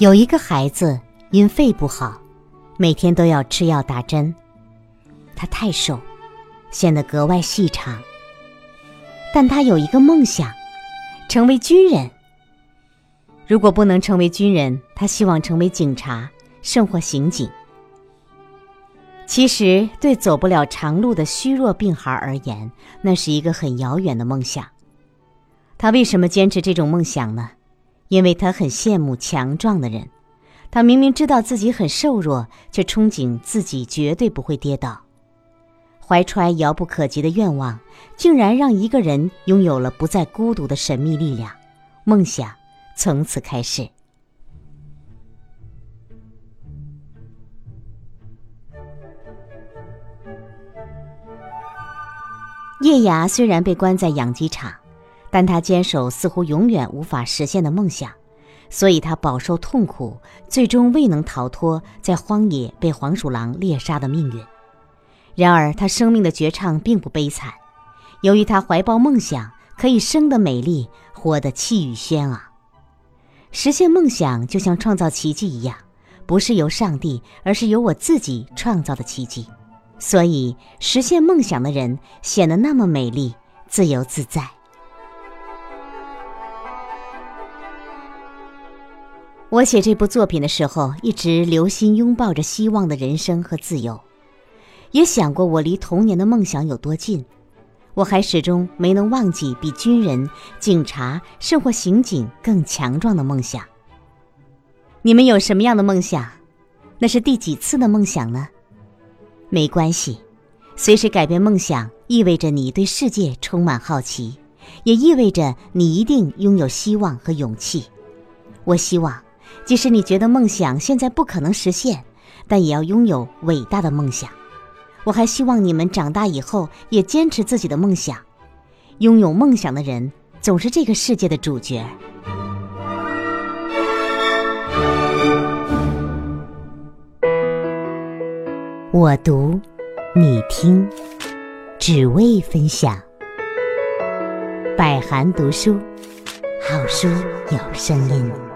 有一个孩子因肺不好，每天都要吃药打针。他太瘦，显得格外细长。但他有一个梦想，成为军人。如果不能成为军人，他希望成为警察，甚或刑警。其实，对走不了长路的虚弱病孩而言，那是一个很遥远的梦想。他为什么坚持这种梦想呢？因为他很羡慕强壮的人，他明明知道自己很瘦弱，却憧憬自己绝对不会跌倒。怀揣遥不可及的愿望，竟然让一个人拥有了不再孤独的神秘力量。梦想从此开始。叶芽虽然被关在养鸡场。但他坚守似乎永远无法实现的梦想，所以他饱受痛苦，最终未能逃脱在荒野被黄鼠狼猎杀的命运。然而，他生命的绝唱并不悲惨，由于他怀抱梦想，可以生得美丽，活得气宇轩昂。实现梦想就像创造奇迹一样，不是由上帝，而是由我自己创造的奇迹。所以，实现梦想的人显得那么美丽、自由自在。我写这部作品的时候，一直留心拥抱着希望的人生和自由，也想过我离童年的梦想有多近。我还始终没能忘记比军人、警察甚或刑警更强壮的梦想。你们有什么样的梦想？那是第几次的梦想呢？没关系，随时改变梦想，意味着你对世界充满好奇，也意味着你一定拥有希望和勇气。我希望。即使你觉得梦想现在不可能实现，但也要拥有伟大的梦想。我还希望你们长大以后也坚持自己的梦想。拥有梦想的人总是这个世界的主角。我读，你听，只为分享。百寒读书，好书有声音。